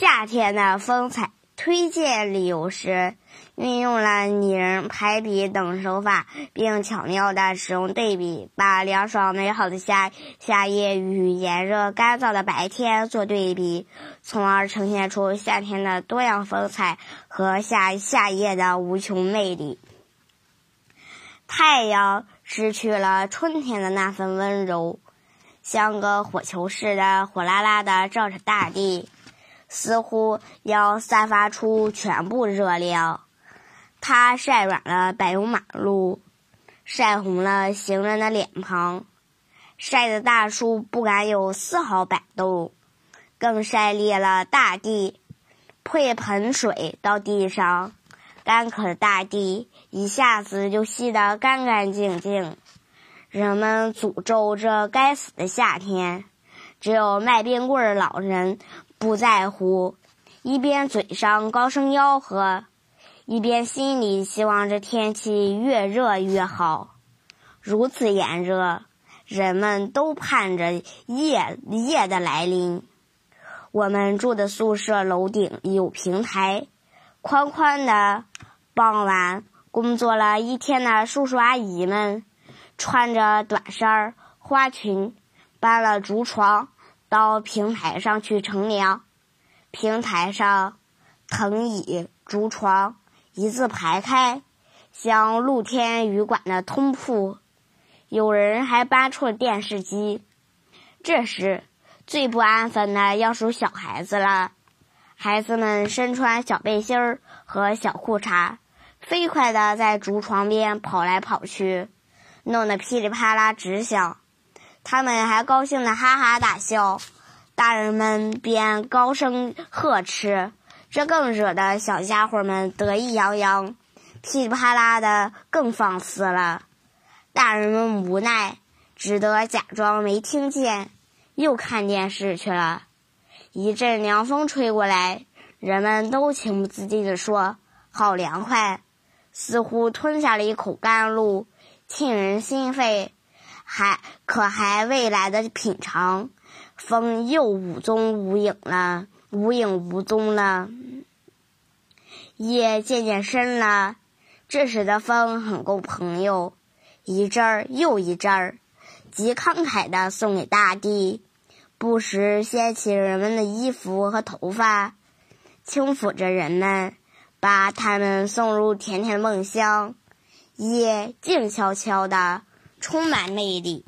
夏天的风采推荐理由是，运用了拟人、排比等手法，并巧妙地使用对比，把凉爽美好的夏夏夜与炎热干燥的白天做对比，从而呈现出夏天的多样风采和夏夏夜的无穷魅力。太阳失去了春天的那份温柔，像个火球似的火辣辣的照着大地。似乎要散发出全部热量，它晒软了柏油马路，晒红了行人的脸庞，晒得大树不敢有丝毫摆动，更晒裂了大地。泼一盆水到地上，干渴的大地一下子就吸得干干净净。人们诅咒这该死的夏天，只有卖冰棍的老人。不在乎，一边嘴上高声吆喝，一边心里希望这天气越热越好。如此炎热，人们都盼着夜夜的来临。我们住的宿舍楼顶有平台，宽宽的。傍晚，工作了一天的叔叔阿姨们，穿着短衫、花裙，搬了竹床。到平台上去乘凉，平台上，藤椅、竹床一字排开，像露天旅馆的通铺。有人还搬出了电视机。这时，最不安分的要数小孩子了。孩子们身穿小背心儿和小裤衩，飞快地在竹床边跑来跑去，弄得噼里啪啦直响。他们还高兴的哈哈大笑，大人们便高声呵斥，这更惹得小家伙们得意洋洋，噼里啪啦的更放肆了。大人们无奈，只得假装没听见，又看电视去了。一阵凉风吹过来，人们都情不自禁地说：“好凉快！”似乎吞下了一口甘露，沁人心肺。还可还未来得品尝，风又无踪无影了，无影无踪了。夜渐渐深了，这时的风很够朋友，一阵儿又一阵儿，极慷慨的送给大地，不时掀起人们的衣服和头发，轻抚着人们，把他们送入甜甜梦乡。夜静悄悄的。充满魅力。